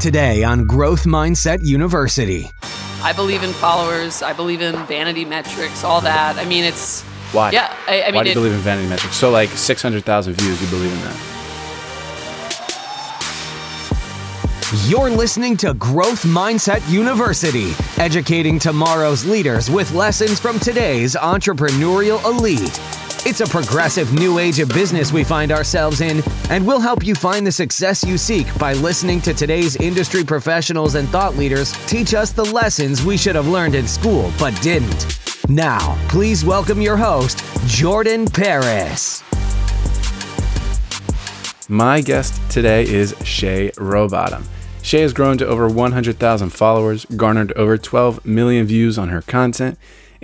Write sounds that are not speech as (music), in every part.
Today on Growth Mindset University. I believe in followers. I believe in vanity metrics, all that. I mean, it's Why? yeah. I, I mean, Why do you it- believe in vanity metrics? So like 600,000 views, you believe in that? You're listening to Growth Mindset University, educating tomorrow's leaders with lessons from today's entrepreneurial elite. It's a progressive new age of business we find ourselves in, and we'll help you find the success you seek by listening to today's industry professionals and thought leaders teach us the lessons we should have learned in school but didn't. Now, please welcome your host, Jordan Paris. My guest today is Shay Rowbottom. Shay has grown to over 100,000 followers, garnered over 12 million views on her content,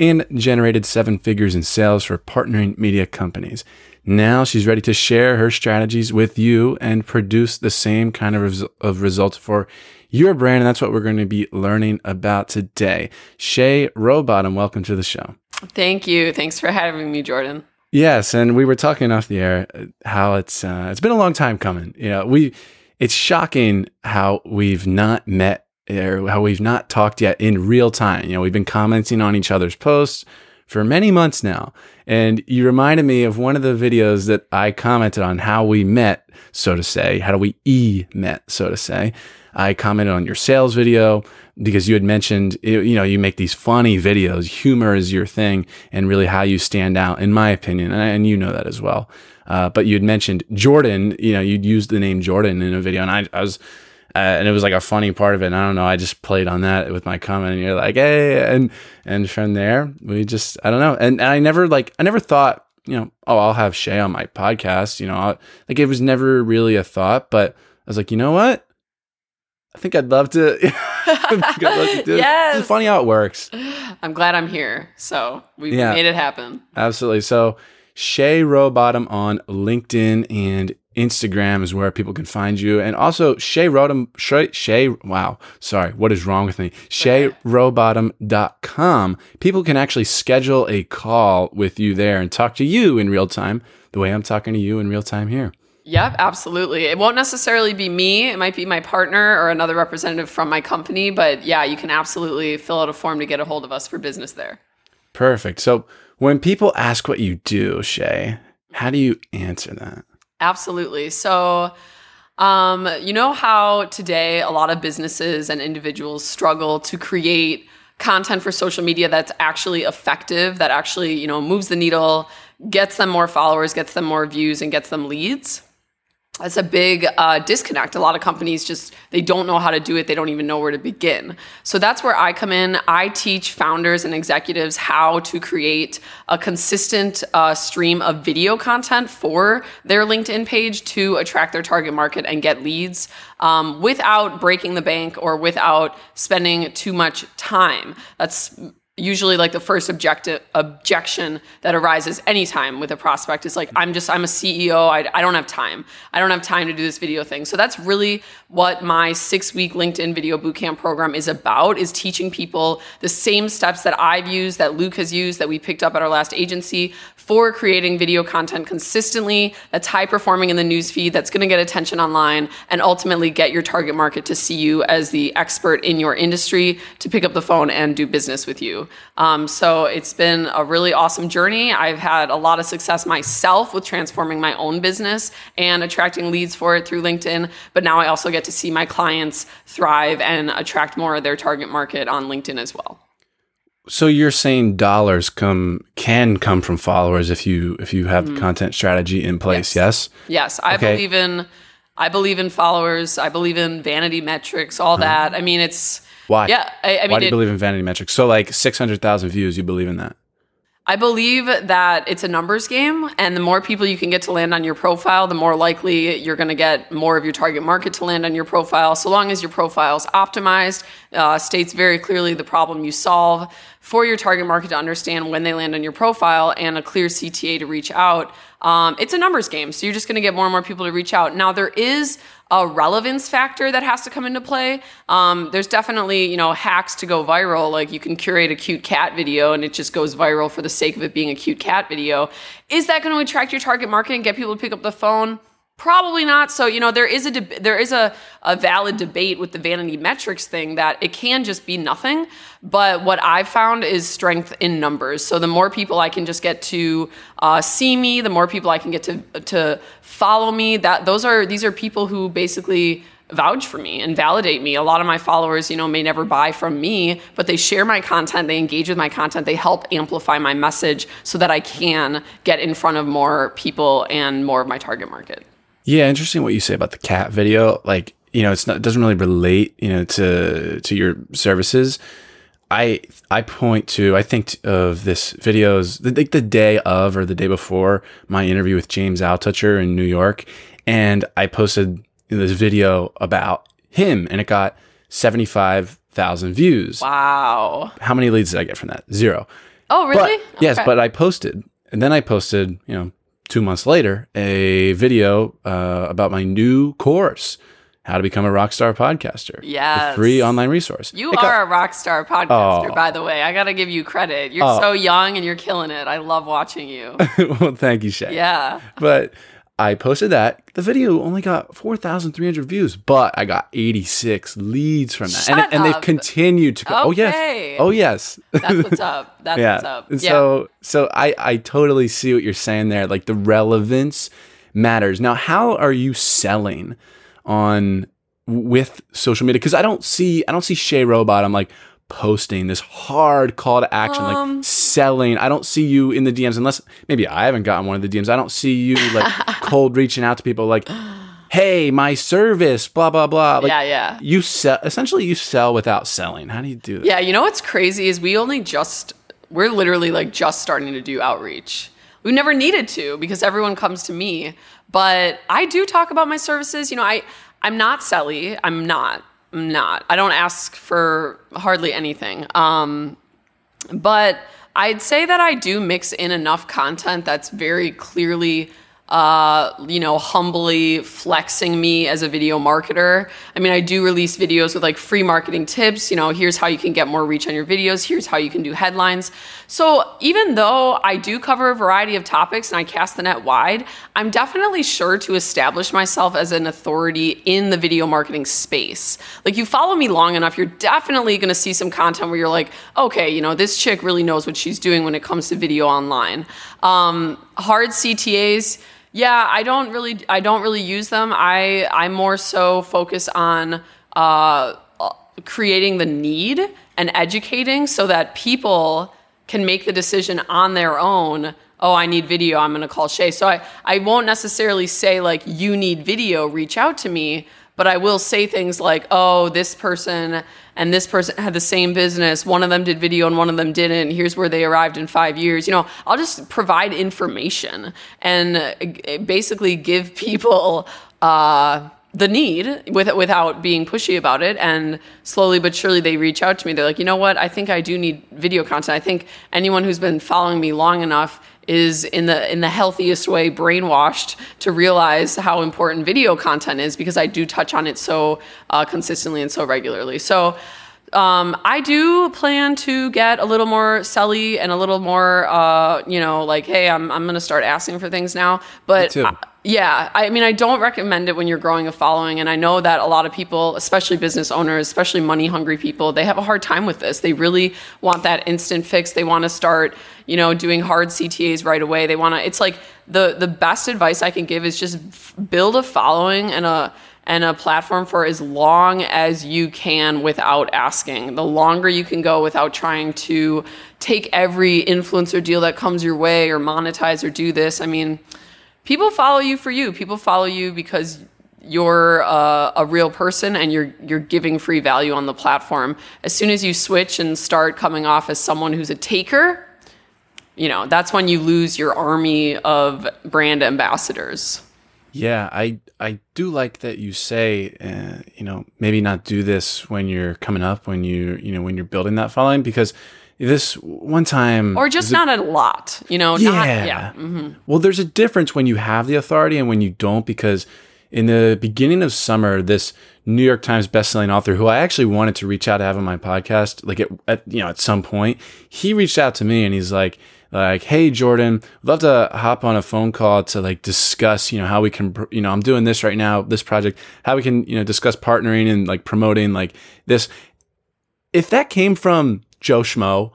and generated seven figures in sales for partnering media companies. Now she's ready to share her strategies with you and produce the same kind of, res- of results for your brand. And that's what we're going to be learning about today. Shay Rowbottom, and welcome to the show. Thank you. Thanks for having me, Jordan. Yes, and we were talking off the air uh, how it's uh, it's been a long time coming. You know, we it's shocking how we've not met or how we've not talked yet in real time. You know, we've been commenting on each other's posts for many months now, and you reminded me of one of the videos that I commented on how we met, so to say. How do we e met, so to say? I commented on your sales video because you had mentioned, you know, you make these funny videos. Humor is your thing, and really how you stand out, in my opinion, and, and you know that as well. Uh, but you had mentioned Jordan. You know, you'd used the name Jordan in a video, and I, I was, uh, and it was like a funny part of it. And I don't know. I just played on that with my comment, and you're like, hey, and and from there we just, I don't know. And, and I never like, I never thought, you know, oh, I'll have Shay on my podcast. You know, i like it was never really a thought, but I was like, you know what? I think I'd love to. (laughs) I'd love to. Yes. It's funny how it works. (sighs) I'm glad I'm here. So we Yeah. made it happen. Absolutely. So Shay Rowbottom on LinkedIn and Instagram is where people can find you. And also Shay Rowbottom, Shay, Shay, wow, sorry, what is wrong with me? ShayRowbottom.com. People can actually schedule a call with you there and talk to you in real time, the way I'm talking to you in real time here. Yep, absolutely. It won't necessarily be me. It might be my partner or another representative from my company. But yeah, you can absolutely fill out a form to get a hold of us for business there. Perfect. So when people ask what you do, Shay, how do you answer that? Absolutely. So, um, you know how today a lot of businesses and individuals struggle to create content for social media that's actually effective, that actually, you know, moves the needle, gets them more followers, gets them more views, and gets them leads. That's a big uh, disconnect. A lot of companies just they don't know how to do it. They don't even know where to begin. So that's where I come in. I teach founders and executives how to create a consistent uh, stream of video content for their LinkedIn page to attract their target market and get leads um, without breaking the bank or without spending too much time. That's usually like the first objective objection that arises anytime with a prospect is like i'm just i'm a ceo I, I don't have time. I don't have time to do this video thing. So that's really what my six week linkedin video bootcamp program is about is teaching people the same steps that i've used that luke has used that we picked up at our last agency for creating video content consistently that's high performing in the newsfeed that's going to get attention online and ultimately get your target market to see you as the expert in your industry to pick up the phone and do business with you um, so it's been a really awesome journey i've had a lot of success myself with transforming my own business and attracting leads for it through linkedin but now i also get to see my clients thrive and attract more of their target market on linkedin as well So you're saying dollars come can come from followers if you if you have the content strategy in place, yes? Yes, I Okay. believe in I believe in followers. I believe in vanity metrics, all that. I mean, it's Why? yeah. I, I Why do you it- believe in vanity metrics? So like 600,000 views, you believe in that? I believe that it's a numbers game, and the more people you can get to land on your profile, the more likely you're going to get more of your target market to land on your profile. So long as your profile is optimized, uh, states very clearly the problem you solve for your target market to understand when they land on your profile, and a clear CTA to reach out. Um, it's a numbers game, so you're just going to get more and more people to reach out. Now there is a relevance factor that has to come into play. Um, there's definitely, you know, hacks to go viral. Like you can curate a cute cat video and it just goes viral for the sake of it being a cute cat video. Is that going to attract your target market and get people to pick up the phone? Probably not. So you know there is a there is a, a valid debate with the vanity metrics thing that it can just be nothing. But what I've found is strength in numbers. So the more people I can just get to uh, see me, the more people I can get to to follow me. That those are these are people who basically vouch for me and validate me. A lot of my followers, you know, may never buy from me, but they share my content, they engage with my content, they help amplify my message so that I can get in front of more people and more of my target market. Yeah, interesting what you say about the cat video. Like, you know, it's not it doesn't really relate, you know, to to your services. I I point to I think of this videos like the day of or the day before my interview with James Altucher in New York, and I posted this video about him, and it got seventy five thousand views. Wow! How many leads did I get from that? Zero. Oh, really? But, yes, but I posted, and then I posted, you know, two months later, a video uh, about my new course, How to Become a Rockstar Podcaster. Yes. The free online resource. You It are got- a rock star podcaster, Oh. by the way. I got to give you credit. You're Oh. so young and you're killing it. I love watching you. (laughs) well, thank you, Shay. yeah. But I posted that. The video only got 4,300 views, but I got 86 leads from that. Shut and, and they've continued to go. Oh, yes. Oh, yes. That's what's (laughs) up. That's yeah. what's up. And yeah. So, so I, I totally see what you're saying there. Like the relevance matters. Now, how are you selling on with social media? Because I don't see, I don't see Shay Rowbottom. I'm like posting this hard call to action, Um, like selling. I don't see you in the DMs unless maybe I haven't gotten one of the DMs. I don't see you like (laughs) cold reaching out to people like, hey, my service, blah blah blah. Like, yeah, yeah. You sell essentially you sell without selling. How do you do that? Yeah, you know what's crazy is we only just we're literally like just starting to do outreach. We never needed to because everyone comes to me. But I do talk about my services. You know, I I'm not selly. I'm not. Not. I don't ask for hardly anything. Um, but I'd say that I do mix in enough content that's very clearly, uh, you know, humbly flexing me as a video marketer. I mean, I do release videos with like free marketing tips. You know, here's how you can get more reach on your videos. Here's how you can do headlines. So even though I do cover a variety of topics and I cast the net wide, I'm definitely sure to establish myself as an authority in the video marketing space. Like you follow me long enough, you're definitely going to see some content where you're like, okay, you know, this chick really knows what she's doing when it comes to video online. Um, hard CTAs. Yeah, I don't really, I don't really use them. I, I more so focus on uh, creating the need and educating so that people can make the decision on their own oh i need video i'm going to call shay so I, I won't necessarily say like you need video reach out to me but i will say things like oh this person and this person had the same business. One of them did video and one of them didn't. Here's where they arrived in five years. You know i'll just provide information and uh, basically give people uh, the need with, without being pushy about it. And slowly but surely they reach out to me. They're like you know what? I think i do need video content. I think anyone who's been following me long enough is in the in the healthiest way brainwashed to realize how important video content is because i do touch on it so uh, consistently and so regularly so um, I do plan to get a little more selly and a little more, uh, you know, like, hey, I'm, I'm going to start asking for things now. But. I- yeah, I mean, I don't recommend it when you're growing a following. And I know that a lot of people, especially business owners, especially money hungry people, they have a hard time with this. They really want that instant fix. They want to start, you know, doing hard CTAs right away. They want to, it's like the, the best advice I can give is just f- build a following and a, and a platform for as long as you can without asking. The longer you can go without trying to take every influencer deal that comes your way or monetize or do this. I mean, people follow you for you. People follow you because you're uh, a real person and you're you're giving free value on the platform. As soon as you switch and start coming off as someone who's a taker, you know, that's when you lose your army of brand ambassadors. Yeah, I I do like that you say, uh, you know, maybe not do this when you're coming up, when you you know when you're building that following, because this one time Or just not a lot, you know, yeah, not yeah. mhm. Well, there's a difference when you have the authority and when you don't, because in the beginning of summer, this New York Times bestselling author, who I actually wanted to reach out to have on my podcast, like at, at you know at some point, he reached out to me and he's like, like, "Hey, Jordan, love to hop on a phone call to like discuss, you know, how we can, pr- you know, I'm doing this right now, this project, how we can, you know, discuss partnering and like promoting like this." If that came from Joe Schmo,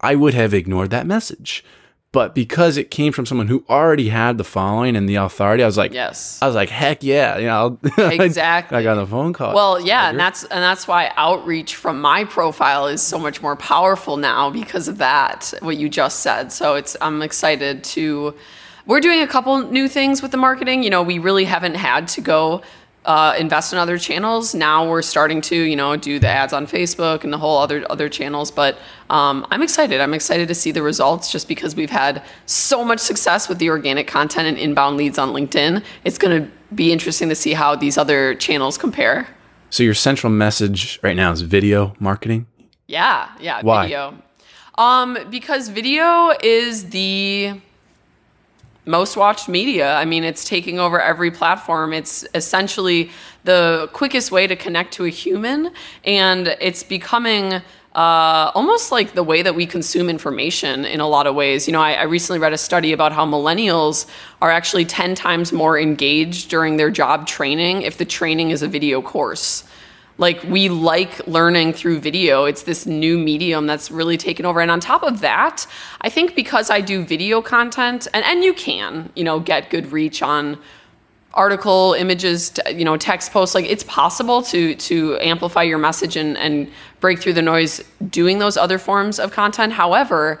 I would have ignored that message. But because it came from someone who already had the following and the authority, I was like, Yes. I was like, heck yeah, you know, Exactly. (laughs) I got a phone call. Well, yeah, and that's and that's why outreach from my profile is so much more powerful now because of that. What you just said. So it's I'm excited to. We're doing a couple new things with the marketing. You know, we really haven't had to go uh, invest in other channels. Now we're starting to, you know, do the ads on Facebook and the whole other other channels. But um, I'm excited. I'm excited to see the results just because we've had so much success with the organic content and inbound leads on LinkedIn. It's going to be interesting to see how these other channels compare. so your central message right now is video marketing. Yeah, yeah, Why? video. Um, because video is the most watched media. I mean, it's taking over every platform. It's essentially the quickest way to connect to a human, and it's becoming uh, almost like the way that we consume information in a lot of ways. You know, I, I recently read a study about how millennials are actually 10 times more engaged during their job training if the training is a video course like we like learning through video. It's this new medium that's really taken over. And on top of that i think because i do video content and, and you can you know get good reach on article images you know text posts like it's possible to to amplify your message and and break through the noise doing those other forms of content. However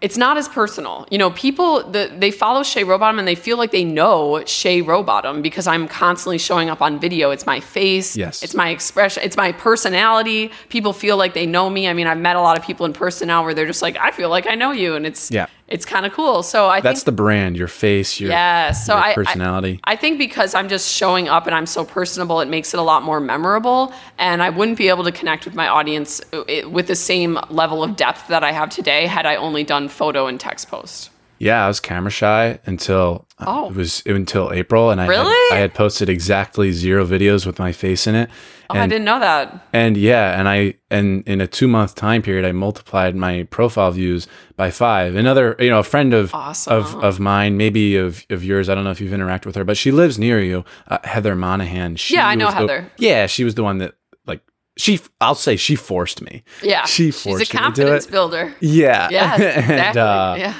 it's not as personal. You know, people the, they follow Shay Rowbottom and they feel like they know Shay Rowbottom because I'm constantly showing up on video. It's my face. Yes. It's my expression. It's my personality. People feel like they know me. I mean, I've met a lot of people in person now where they're just like, I feel like I know you, and it's Yeah. It's kind of cool. So I That's think the brand, your face, your, yeah. So your I I- personality. I, think because I'm just showing up and I'm so personable, it makes it a lot more memorable. And I wouldn't be able to connect with my audience uh, with the same level of depth that I have today had I only done photo and text post. yeah, I was camera shy until uh, Oh. it was until April, and I Really? had, I had posted exactly zero videos with my face in it. Oh, I didn't know that. And yeah, and I and in a two month time period, I multiplied my profile views by five. Another, you know, a friend of Awesome. of of mine, maybe of of yours. I don't know if you've interacted with her, but she lives near you, uh, Heather Monahan. She Yeah, I know was the- Heather. yeah, she was the one that like she. I'll say she forced me. Yeah, she she's forced a me to do confidence it. builder. Yeah, Yeah, (laughs) and, exactly. uh, yeah.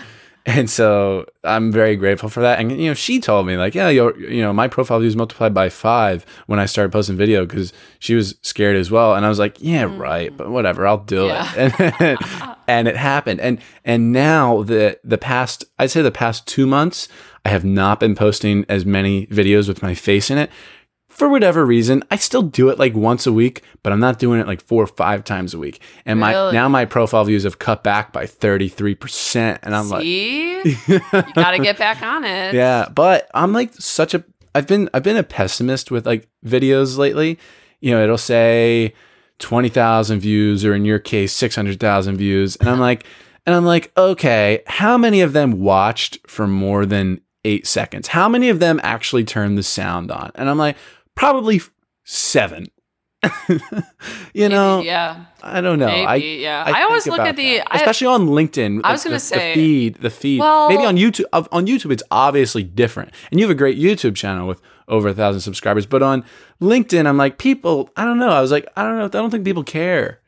And so I'm very grateful for that. And you know, she told me like, yeah, your you know, my profile views multiplied by five when I started posting video because she was scared as well. And I was like, yeah, right, but whatever, I'll do Mm. Yeah. it. (laughs) And, and it happened. And and now the the past, I'd say the past two months, I have not been posting as many videos with my face in it. For whatever reason, I still do it like once a week, but I'm not doing it like four or five times a week. And my Really? now my profile views have cut back by 33%. And I'm like, you got to get back (laughs) on it. yeah, but I'm like such a I've been I've been a pessimist with like videos lately. You know, it'll say 20,000 views or in your case 600,000 views and I'm like and I'm like, "Okay, how many of them watched for more than 8 seconds? How many of them actually turned the sound on?" And I'm like, "Probably 7." (laughs) you know, yeah. I don't know. I, yeah. I always look at at the- that. I- especially on LinkedIn. I was gonna say- the feed, the feed. Well- Maybe on YouTube. On YouTube, it's obviously different, and you have a great YouTube channel with over a thousand subscribers. But on LinkedIn, I'm like, people. I don't know. I was like, I don't know. I don't think people care.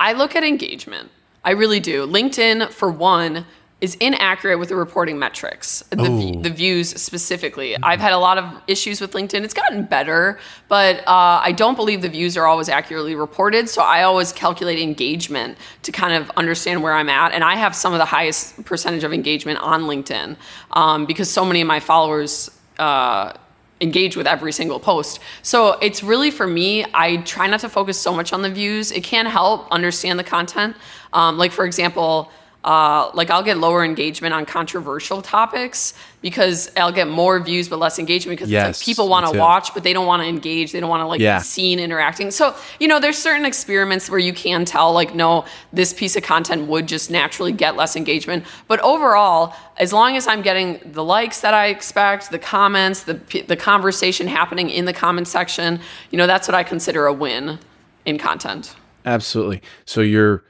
I look at engagement. I really do. LinkedIn, for one, is inaccurate with the reporting metrics, the, the views specifically. I've had a lot of issues with LinkedIn. It's gotten better, but uh, I don't believe the views are always accurately reported. So I always calculate engagement to kind of understand where I'm at. And I have some of the highest percentage of engagement on LinkedIn um, because so many of my followers. Uh, engage with every single post. So it's really for me, I try not to focus so much on the views. It can help understand the content. Um, like, for example, uh, like I'll get lower engagement on controversial topics because I'll get more views but less engagement because Yes, it's like people want to watch but they don't want to engage. They don't want to like Yeah. be seen interacting. So you know, there's certain experiments where you can tell like, no, this piece of content would just naturally get less engagement. But overall, as long as I'm getting the likes that I expect, the comments, the the conversation happening in the comment section, you know, that's what I consider a win in content. Absolutely. So you're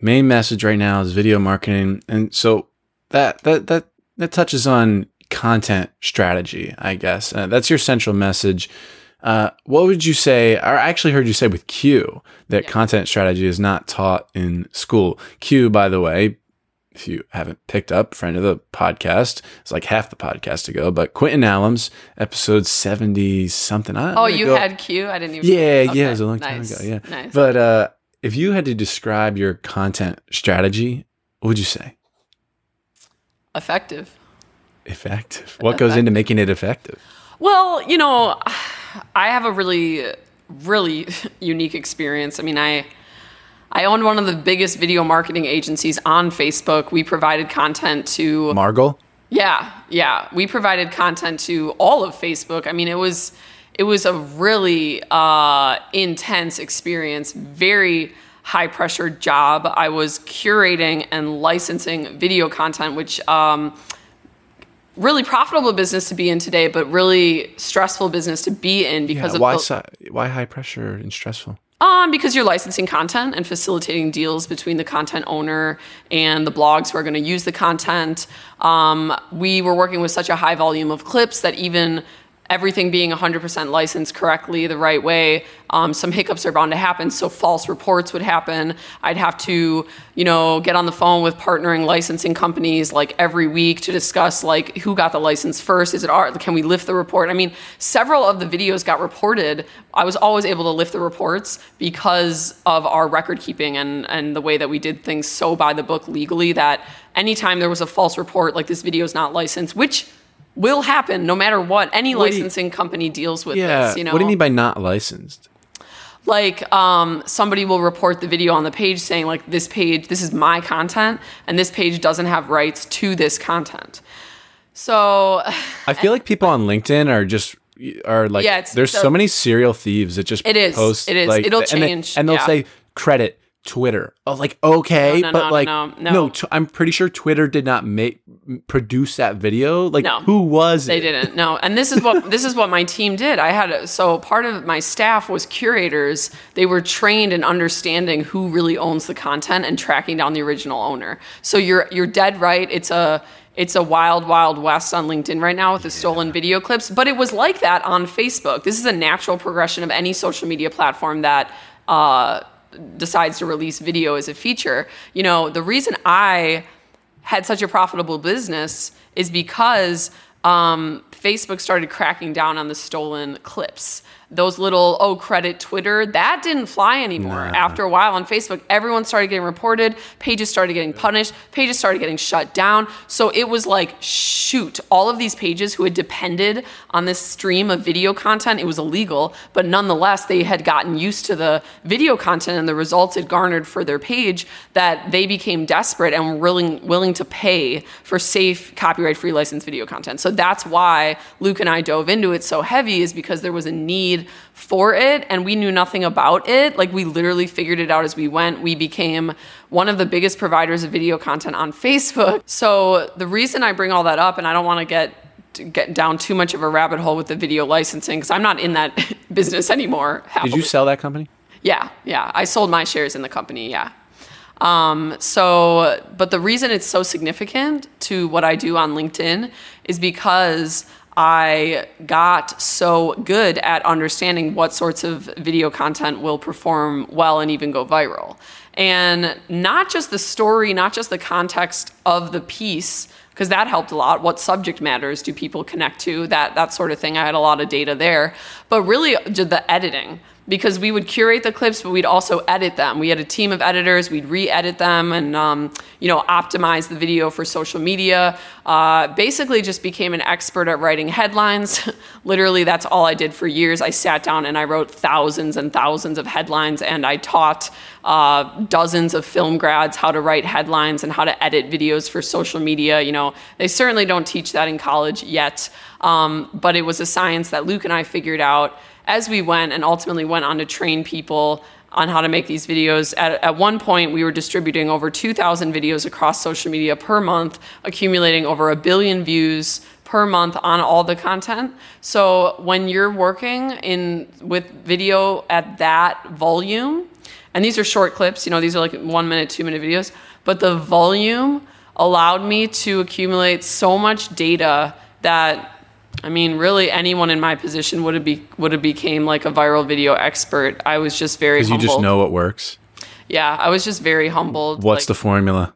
main message right now is video marketing, and so that that that that touches on content strategy, I guess. Uh, that's your central message. Uh, what would you say? Or I actually heard you say with Q that Yeah. content strategy is not taught in school. Q, by the way, if you haven't picked up, friend of the podcast, it's like half the podcast ago, but Quentin Allums, episode 70 something. I'm Oh, you go- had Q? I didn't even. Yeah, Okay, yeah, it was a long time nice, ago. Yeah. Nice. But uh, if you had to describe your content strategy, what would you say? Effective. Effective. What goes into making it effective? Well, you know, I have a really, really (laughs) unique experience. I mean, I I owned one of the biggest video marketing agencies on Facebook. We provided content to Margle? yeah, yeah. We provided content to all of Facebook. I mean, it was it was a really uh, intense experience. Very high pressure job. I was curating and licensing video content, which um, really profitable business to be in today, but really stressful business to be in because Yeah, of why, the, si- why high pressure and stressful? um, because you're licensing content and facilitating deals between the content owner and the blogs who are going to use the content. Um, we were working with such a high volume of clips that even everything being 100% licensed correctly the right way. Um, some hiccups are bound to happen so false reports would happen. I'd have to you know get on the phone with partnering licensing companies like every week to discuss like who got the license first. Is it our can we lift the report? I mean several of the videos got reported. I was always able to lift the reports because of our record keeping and and the way that we did things so by the book legally that anytime there was a false report like this video is not licensed which will happen no matter what any What do you- licensing company deals with Yeah. this you know What do you mean by not licensed? like um, somebody will report the video on the page saying like this page this is my content and this page doesn't have rights to this content so I feel like people on LinkedIn are just are like Yeah, it's- there's so, so- many serial thieves that just It is. post It is. like It'll and change. and they'll Yeah. say credit Twitter. Oh, like okay, No, no, but no, no, like no, no. t- I'm pretty sure Twitter did not make produce that video. Like No. who was They it? didn't. No. And this is what this is what my team did. I had so part of my staff was curators. They were trained in understanding who really owns the content and tracking down the original owner. So you're you're dead right. It's a it's a wild wild west on LinkedIn right now with the stolen video clips, but it was like that on Facebook. This is a natural progression of any social media platform that uh, decides to release video as a feature. You know, the reason I had such a profitable business is because um, Facebook started cracking down on the stolen clips. Those little, oh, credit Twitter, that didn't fly anymore. After a while on Facebook, everyone started getting reported, pages started getting punished, pages started getting shut down. So it was like, shoot, all of these pages who had depended on this stream of video content, it was illegal, but nonetheless, they had gotten used to the video content and the results it garnered for their page that they became desperate and were willing, willing to pay for safe, copyright free licensed video content. So that's why Luke and I dove into it so heavy, is because there was a need for it and we knew nothing about it. Like we literally figured it out as we went. We became one of the biggest providers of video content on Facebook. So the reason I bring all that up, and I don't want to get get down too much of a rabbit hole with the video licensing because I'm not in that (laughs) business anymore. Did you sell that company? Yeah, yeah. I sold my shares in the company, yeah. Um, so, but the reason it's so significant to what I do on LinkedIn is because I got so good at understanding what sorts of video content will perform well and even go viral. And not just the story, not just the context of the piece, because that helped a lot. What subject matters do people connect to? That that sort of thing. I had a lot of data there, but really just the editing because we would curate the clips, but we'd also edit them. We had a team of editors. We'd re-edit them and um, you know optimize the video for social media. Uh, basically, just became an expert at writing headlines. (laughs) Literally, that's all I did for years. I sat down and I wrote thousands and thousands of headlines, and I taught uh, dozens of film grads how to write headlines and how to edit videos for social media. You know, they certainly don't teach that in college yet, um, but it was a science that Luke and I figured out as we went and ultimately went on to train people on how to make these videos. At, at one point, we were distributing over 2,000 videos across social media per month, accumulating over a billion views per month on all the content. So when you're working in with video at that volume, and these are short clips, you know, these are like one minute, two minute videos, but the volume allowed me to accumulate so much data that I mean, really, anyone in my position would have be would have became like a viral video expert. I was just very Because you just know what works. Yeah, I was just very humbled. What's like- the formula?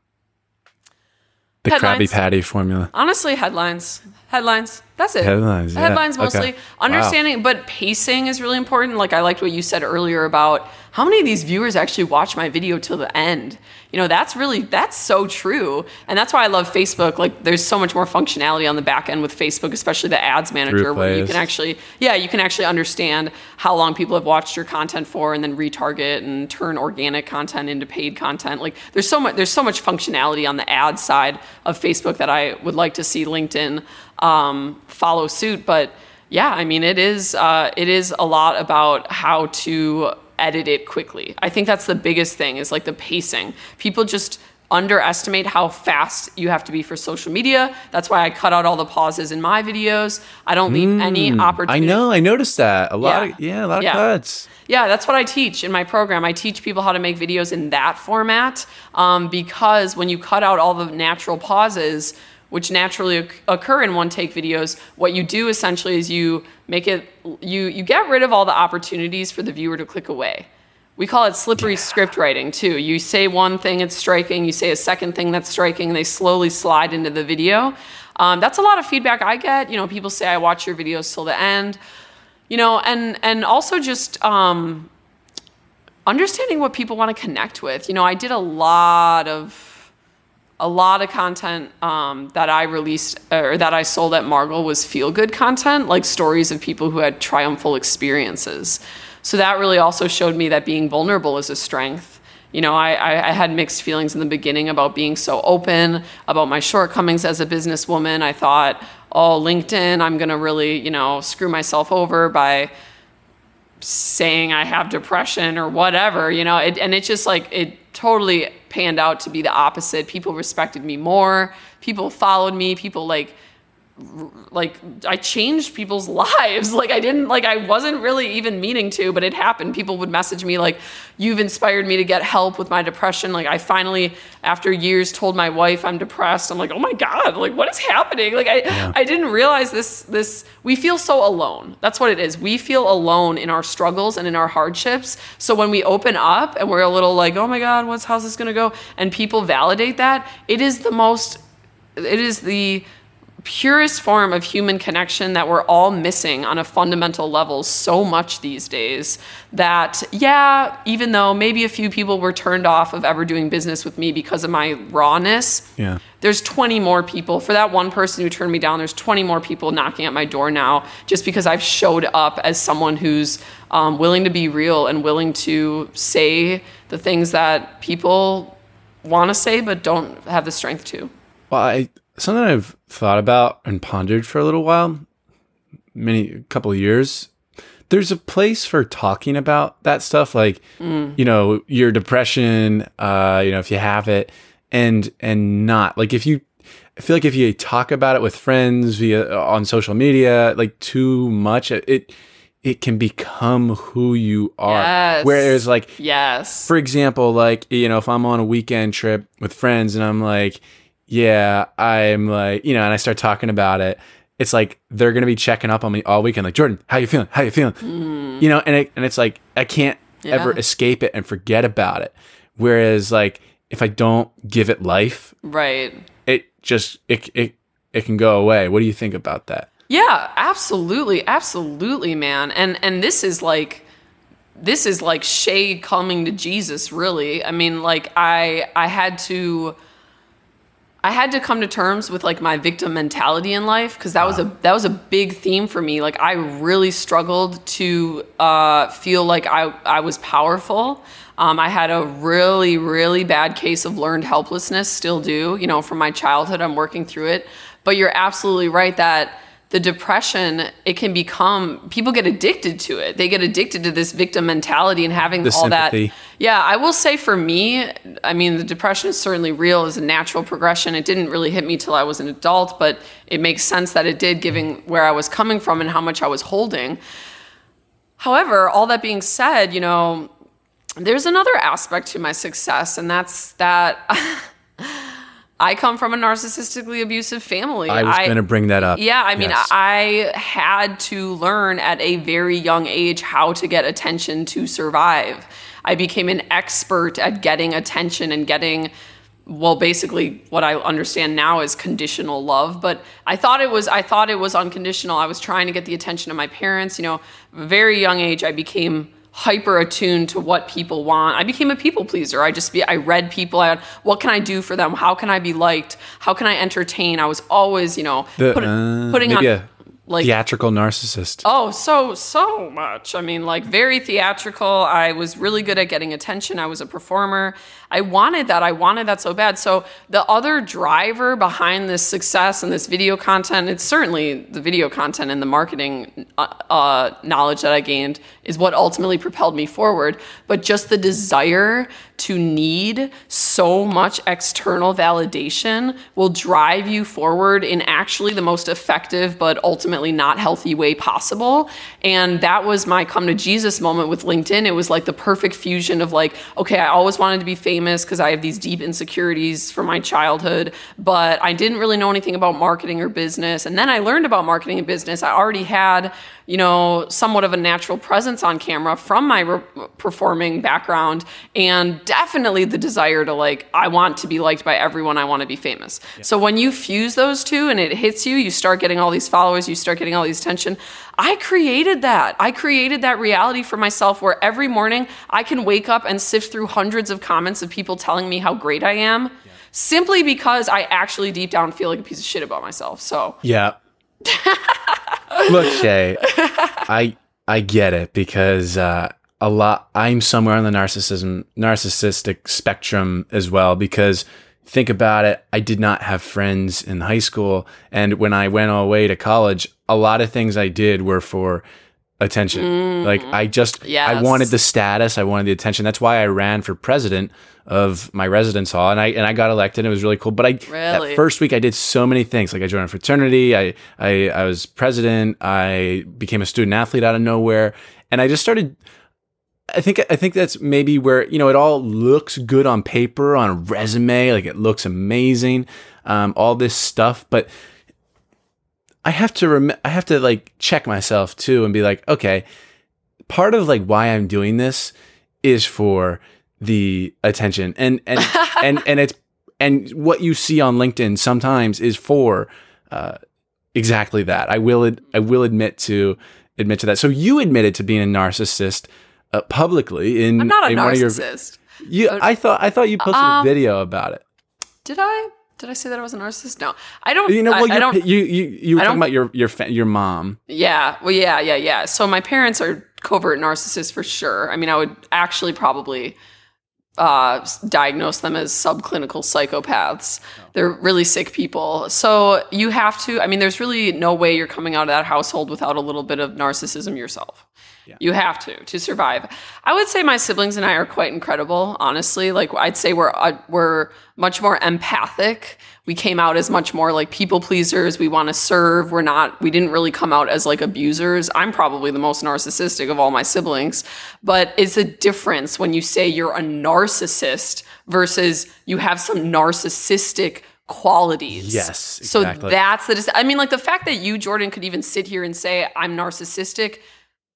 The Krabby Patty formula. honestly headlines? Headlines. That's it. Headlines, yeah. Headlines Okay. mostly. Wow. Understanding, but pacing is really important. Like I liked what you said earlier about how many of these viewers actually watch my video till the end. You know, that's really that's so true, and that's why I love Facebook. Like, there's so much more functionality on the back end with Facebook, especially the ads manager, where you can actually, yeah, you can actually understand how long people have watched your content for, and then retarget and turn organic content into paid content. Like, there's so much there's so much functionality on the ad side of Facebook that I would like to see LinkedIn um, follow suit. But yeah, I mean, it is uh, it is a lot about how to edit it quickly. I think that's the biggest thing is like the pacing. People just underestimate how fast you have to be for social media. That's why I cut out all the pauses in my videos. I don't leave any opportunity. I know. I noticed that a lot. Yeah. Of, yeah, a lot Yeah. of cuts. Yeah, that's what I teach in my program. I teach people how to make videos in that format um, because when you cut out all the natural pauses, which naturally occur in one take videos, what you do essentially is you make it you you get rid of all the opportunities for the viewer to click away. We call it slippery script writing too. You say one thing, it's striking. You say a second thing that's striking, and they slowly slide into the video. Um, that's a lot of feedback I get. You know, people say I watch your videos till the end you know and and also just um understanding what people want to connect with you know i did a lot of a lot of content um, that i released or that i sold at margle was feel good content like stories of people who had triumphal experiences. So that really also showed me that being vulnerable is a strength. You know I, I, had mixed feelings in the beginning about being so open about my shortcomings as a businesswoman. I thought oh linkedin i'm going to really you know screw myself over by saying I have depression or whatever, you know, it, and it just like it totally panned out to be the opposite. People respected me more. People followed me. People like like I changed people's (laughs) lives. Like I didn't like I wasn't really even meaning to, but it happened. People would message me like you've inspired me to get help with my depression. Like I finally after years told my wife I'm depressed. I'm like, "Oh my god, like what is happening?" Like I I didn't realize this this we feel so alone. That's what it is. We feel alone in our struggles and in our hardships. So when we open up and we're a little like, "Oh my god, what's how's this going to go?" and people validate that, it is the most it is the purest form of human connection that we're all missing on a fundamental level so much these days that yeah even though maybe a few people were turned off of ever doing business with me because of my rawness Yeah. there's 20 more people for that one person who turned me down there's 20 more people knocking at my door now just because i've showed up as someone who's um, willing to be real and willing to say the things that people want to say but don't have the strength to Well, I something I've thought about and pondered for a little while, many a couple of years. There's a place for talking about that stuff, like you know your depression, uh, you know if you have it, and and not like if you. I feel like if you talk about it with friends via on social media, like too much, it it can become who you are. Yes. Whereas like yes for example, like, you know, if I'm on a weekend trip with friends and I'm like, yeah, I'm like, you know, and I start talking about it, it's like they're gonna be checking up on me all weekend, like, Jordan, how you feeling? How you feeling? Mm. You know, and it, and it's like I can't ever escape it and forget about it. Whereas like if I don't give it life, right it just it it it can go away. What do you think about that? Yeah, absolutely, absolutely, man. And and this is like this is like shade coming to Jesus, really. I mean, like I I had to I had to come to terms with like my victim mentality in life because that was a that was a big theme for me. Like I really struggled to uh, feel like I I was powerful. Um, I had a really really bad case of learned helplessness. Still do, you know, from my childhood. I'm working through it. But you're absolutely right that the depression it can become people get addicted to it. They get addicted to this victim mentality and having The all sympathy. that yeah i will say for me i mean the depression is certainly real as a natural progression. It didn't really hit me till i was an adult but it makes sense that it did given where i was coming from and how much i was holding. However all that being said you know there's another aspect to my success and that's that (laughs) i come from a narcissistically abusive family I was going to bring that up. yeah, I mean, Yes. I had to learn at a very young age how to get attention to survive. I became an expert at getting attention and getting well basically what I understand now is conditional love, but I thought it was I thought it was unconditional. I was trying to get the attention of my parents, you know, very young age I became hyper attuned to what people want. I became a people pleaser. I just be I read people I what can I do for them? How can I be liked? How can I entertain? I was always, you know, The, put- uh, putting on a like theatrical narcissist. oh so so much i mean like very theatrical i was really good at getting attention i was a performer i wanted that i wanted that so bad so the other driver behind this success and this video content it's certainly the video content and the marketing uh, uh, knowledge that i gained is what ultimately propelled me forward but just the desire to need so much external validation will drive you forward in actually the most effective but ultimately not healthy way possible. And that was my come to Jesus moment with LinkedIn. It was like the perfect fusion of like, okay, I always wanted to be famous because I have these deep insecurities from my childhood, but I didn't really know anything about marketing or business. And then I learned about marketing and business. I already had you know, somewhat of a natural presence on camera from my re- performing background, and definitely the desire to like, I want to be liked by everyone, I want to be famous. So when you fuse those two and it hits you, you start getting all these followers, you start getting all these attention. I created that. I created that reality for myself where every morning I can wake up and sift through hundreds of comments of people telling me how great I am. Simply because I actually deep down feel like a piece of shit about myself. So, Yeah. (laughs) Look, Shay, I I get it because uh, a lot. I'm somewhere on the narcissism narcissistic spectrum as well. Because think about it, I did not have friends in high school, and when I went away to college, a lot of things I did were for attention. Like I mm-hmm. just I wanted the status, I wanted the attention. That's why I ran for president of my residence hall, and I and I got elected. It was really cool. But I Really? that first week I did so many things. Like I joined a fraternity, I I I was president, I became a student athlete out of nowhere, and I just started. I think I think that's maybe where you know it all looks good on paper on a resume, like it looks amazing, um, all this stuff, but I have to rem- I have to like check myself too and be like, okay, part of like why I'm doing this is for the attention and and (laughs) and and it's and what you see on LinkedIn sometimes is for uh, exactly that. I will ad- I will admit to admit to that. So you admitted to being a narcissist uh, publicly in I'm not a in one of your narcissist. you, I thought I thought you posted Um, a video about it. Did I? Did I say that I was a narcissist? No, I don't. You know, I, well, I you're, don't. you you you were talking about your your fa- your mom. Yeah. Well, yeah, yeah, yeah. So my parents are covert narcissists for sure. I mean, I would actually probably uh, diagnose them as subclinical psychopaths. They're really sick people. So you have to. I mean, there's really no way you're coming out of that household without a little bit of narcissism yourself. You have to to survive. I would say my siblings and I are quite incredible, honestly. Like I'd say we're uh, we're much more empathic. We came out as much more like people pleasers. We want to serve. We're not. We didn't really come out as like abusers. I'm probably the most narcissistic of all my siblings, but it's a difference when you say you're a narcissist versus you have some narcissistic qualities. Yes, Exactly. So that's the. I mean, like the fact that you, Jordan, could even sit here and say I'm narcissistic.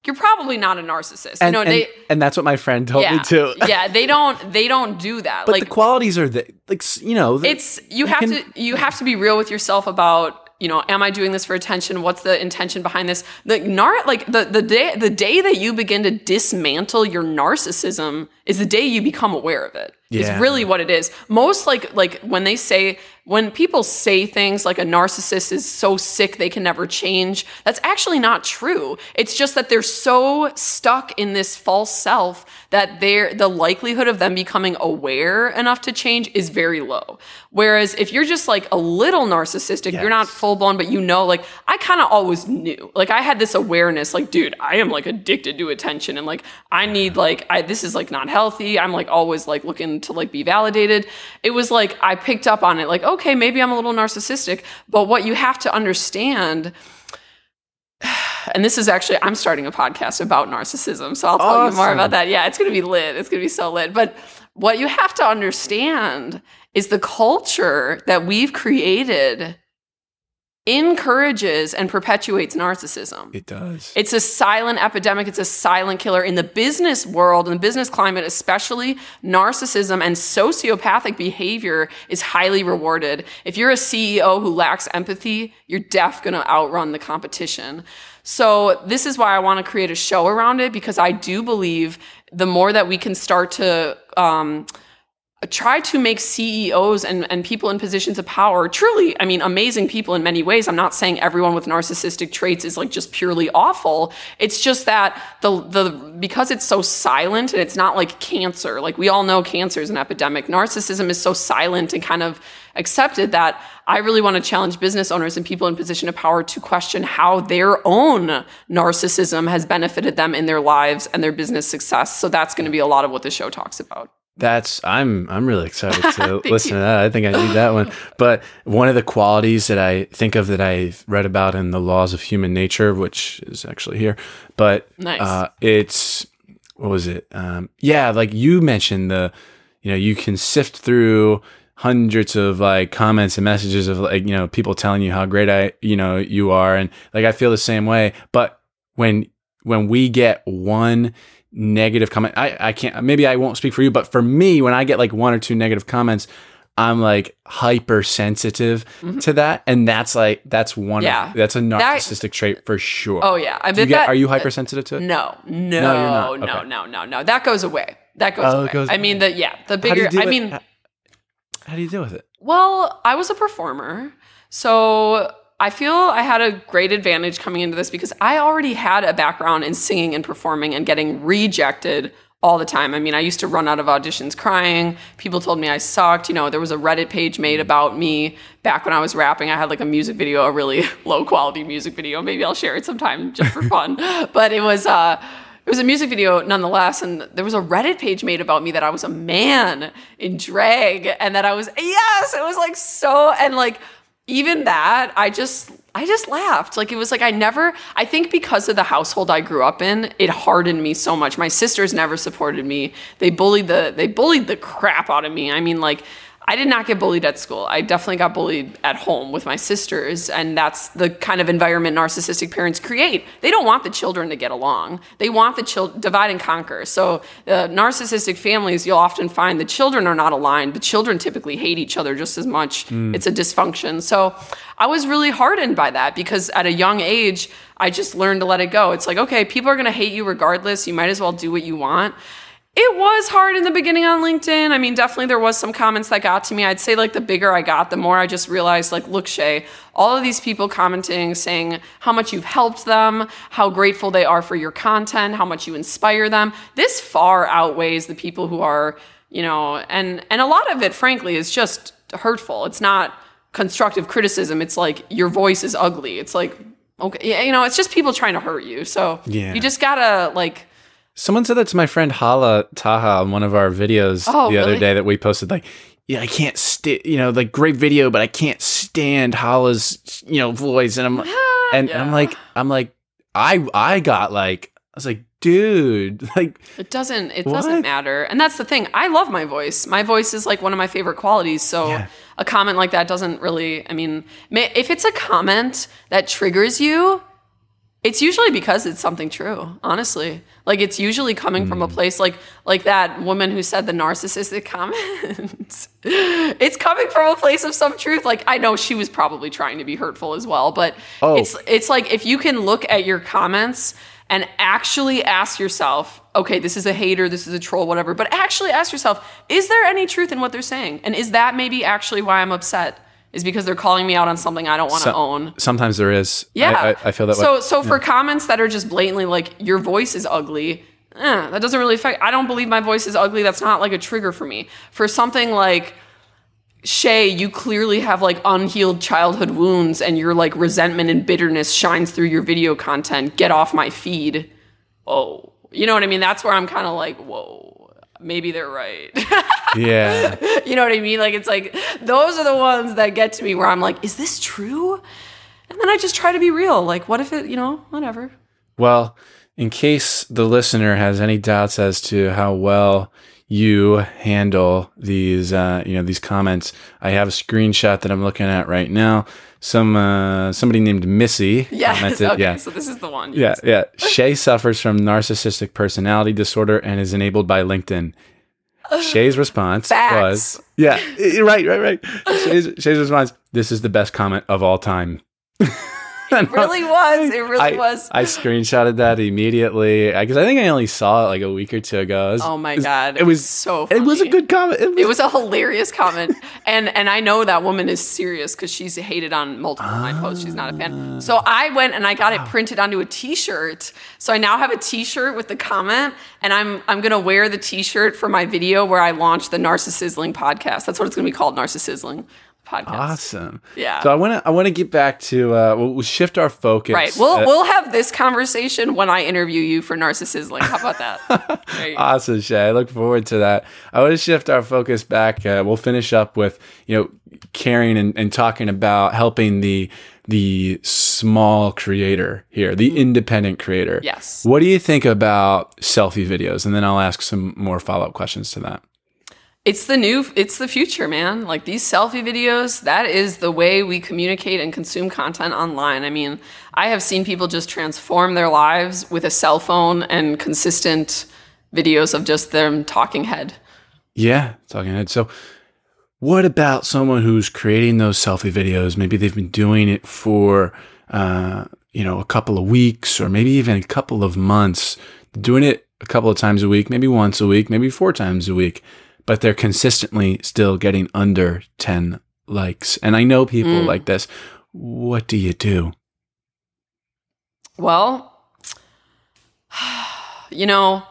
You're probably not a narcissist. And, you know, and, they and that's what my friend told yeah, me too. (laughs) yeah, they don't they don't do that. But like the qualities are the like you know the- it's you have can- to you have to be real with yourself about you know am i doing this for attention what's the intention behind this the nar like the the day the day that you begin to dismantle your narcissism is the day you become aware of it Yeah. Is really what it is. Most like like when they say when people say things like a narcissist is so sick they can never change, that's actually not true. It's just that they're so stuck in this false self that they're the likelihood of them becoming aware enough to change is very low. Whereas if you're just like a little narcissistic, you're not full blown, but you know, like I kind of always knew. Like I had this awareness, like, dude, I am like addicted to attention and like I need like I this is like not healthy. I'm like always like looking to like be validated. It was like I picked up on it, like, okay, maybe I'm a little narcissistic. But what you have to understand (sighs) and this is actually I'm starting a podcast about narcissism, so I'll tell you more about that. Yeah, it's going to be lit. It's going to be so lit. But what you have to understand is the culture that we've created encourages and perpetuates narcissism. It does. It's a silent epidemic. It's a silent killer. In the business world, in the business climate, especially, narcissism and sociopathic behavior is highly rewarded. If you're a CEO who lacks empathy, you're def going to outrun the competition. So, this is why I want to create a show around it because I do believe the more that we can start to, um, try to make CEOs and, and people in positions of power truly, I mean, amazing people in many ways. I'm not saying everyone with narcissistic traits is like just purely awful. It's just that the the because it's so silent and it's not like cancer. Like we all know cancer is an epidemic. Narcissism is so silent and kind of accepted that I really want to challenge business owners and people in position of power to question how their own narcissism has benefited them in their lives and their business success. So that's going to be a lot of what the show talks about. That's I'm I'm really excited to (laughs) listen you. to that. I think I need that one. (laughs) But one of the qualities that I think of that I've read about in the laws of human nature, which is actually here, but Nice. uh, it's what was it? Um, yeah, like you mentioned the, you know, you can sift through hundreds of like comments and messages of like you know people telling you how great I you know you are, and like I feel the same way. But when when we get one negative comment I, I can't maybe i won't speak for you but for me when i get like one or two negative comments i'm like hypersensitive to that and that's like that's one Mm-hmm. Yeah. of, that's a That- narcissistic trait for sure Oh yeah, I Do you get, that. are you hypersensitive to it No, no, No, you're not. no, Okay. no, no, no. That goes away. That goes Oh, away. it goes I mean, the yeah, the bigger. I with, mean, how, how do you deal with it well, I was a performer, so I feel I had a great advantage coming into this because I already had a background in singing and performing and getting rejected all the time. I mean, I used to run out of auditions crying. People told me I sucked. You know, there was a Reddit page made about me back when I was rapping. I had like a music video, a really (laughs) low quality music video. Maybe I'll share it sometime just for fun. (laughs) but it was uh it was a music video nonetheless and there was a reddit page made about me that i was a man in drag and that i was yes it was like so and like even that i just i just laughed. Like it was like i never i think because of the household i grew up in it hardened me so much. My sisters never supported me. They bullied the they bullied the crap out of me. I mean like I did not get bullied at school. I definitely got bullied at home with my sisters, and that's the kind of environment narcissistic parents create. They don't want the children to get along. They want the children divide and conquer. So, uh, narcissistic families, you'll often find the children are not aligned. The children typically hate each other just as much. It's a dysfunction. So, I was really hardened by that because at a young age, I just learned to let it go. It's like, okay, people are going to hate you regardless. You might as well do what you want. It was hard in the beginning on LinkedIn. I mean, definitely there was some comments that got to me. I'd say like the bigger I got, the more I just realized like, look, Shay, all of these people commenting saying how much you've helped them, how grateful they are for your content, how much you inspire them. This far outweighs the people who are, you know, and and a lot of it frankly is just hurtful. It's not constructive criticism. It's like your voice is ugly. It's like okay, yeah, you know, it's just people trying to hurt you. So Yeah. you just got to like Someone said that to my friend Hala Taha on one of our videos Oh, the other really? day that we posted. Like, yeah, I can't stand, you know, like great video, but I can't stand Hala's, you know, voice. And I'm, (laughs) and Yeah. I'm like, I'm like, I, I got like, I was like, dude, (laughs) like, It doesn't. It What? doesn't matter. And that's the thing. I love my voice. My voice is like one of my favorite qualities. So Yeah. a comment like that doesn't really. I mean, if it's a comment that triggers you, it's usually because it's something true. Honestly, like it's usually coming from a Hmm. place like like that woman who said the narcissistic (laughs) comment. it's coming from a place of some truth. Like I know she was probably trying to be hurtful as well, but Oh. it's it's like if you can look at your comments and actually ask yourself okay, this is a hater, this is a troll, whatever. But actually ask yourself, is there any truth in what they're saying? And is that maybe actually why I'm upset? Is because they're calling me out on something I don't want to So- own. Sometimes there is. Yeah. I, I, I feel that so, way. So for comments that are just blatantly like, your voice is ugly, eh, that doesn't really affect. I don't believe my voice is ugly. That's not like a trigger for me. For something like, Shay, you clearly have like unhealed childhood wounds and your like resentment and bitterness shines through your video content. Get off my feed. Oh, you know what I mean? That's where I'm kind of like, whoa, maybe they're right. (laughs) Yeah. you know what I mean? Like, it's like, those are the ones that get to me where I'm like, is this true? And then I just try to be real. Like, what if it, you know, whatever. Well, in case the listener has any doubts as to how well you handle these, uh, you know, these comments, I have a screenshot that I'm looking at right now. Some uh, somebody named Missy Yes. commented. Okay. Yeah. So this is the one. Yeah, yeah. (laughs) Shay suffers from narcissistic personality disorder and is enabled by LinkedIn. Shay's response Facts. was, yeah, (laughs) right, right, right. Shay's, Shay's response, this is the best comment of all time. (laughs) (laughs) It really was. It really I, was. I screenshotted that immediately because I think I only saw it like a week or two ago. Was- oh my it was- God. It was so Funny. It was a good comment. It was, It was a hilarious comment, and and I know that woman is serious because she's hated on multiple of my posts. She's not a fan. So ah. I went and I got it printed onto a T-shirt. So I now have a T-shirt with the comment, and I'm I'm gonna wear the T-shirt for my video where I launched the Narcissisling podcast. That's what it's gonna be called, Narcissisling podcast. awesome. Yeah. So I want to I want to get back to uh, we'll, we'll shift our focus. Right. We'll uh, we'll have this conversation when I interview you for Narcissisling. How about that? (laughs) There you go. Awesome, Shay. I look forward to that. I want to shift our focus back. Uh, we'll finish up with you know caring and, and talking about helping the the small creator here, the independent creator. Mm-hmm. Yes. What do you think about selfie videos? And then I'll ask some more follow up questions to that. It's the new, it's the future, man. Like these selfie videos, that is the way we communicate and consume content online. I mean, I have seen people just transform their lives with a cell phone and consistent videos of just them talking head. Yeah, talking head. So, what about someone who's creating those selfie videos? Maybe they've been doing it for, uh, you know, a couple of weeks or maybe even a couple of months, doing it a couple of times a week, maybe once a week, maybe four times a week, but they're consistently still getting under 10 likes. And I know people Mm. like this. What do you do? Well, (sighs) you know,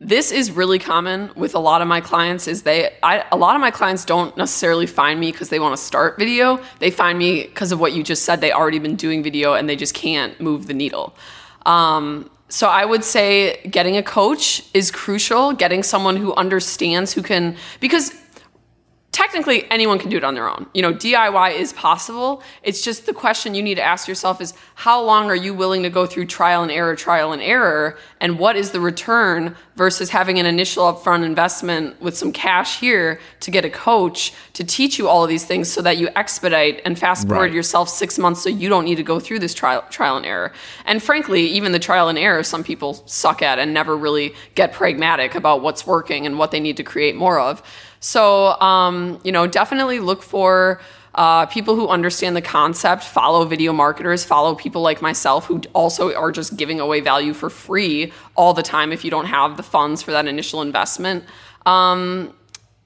this is really common with a lot of my clients is they I, a lot of my clients don't necessarily find me because they want to start video they find me because of what you just said they already been doing video and they just can't move the needle um, so i would say getting a coach is crucial. Getting someone who understands who can because technically anyone can do it on their own. You know, DIY is possible. It's just the question you need to ask yourself is how long are you willing to go through trial and error, trial and error, and what is the return versus having an initial upfront investment with some cash here to get a coach to teach you all of these things so that you expedite and fast forward Right. yourself 6 months so you don't need to go through this trial trial and error. And frankly, even the trial and error some people suck at and never really get pragmatic about what's working and what they need to create more of. So, um, you know, definitely look for uh, people who understand the concept, follow video marketers, follow people like myself who also are just giving away value for free all the time if you don't have the funds for that initial investment. Um,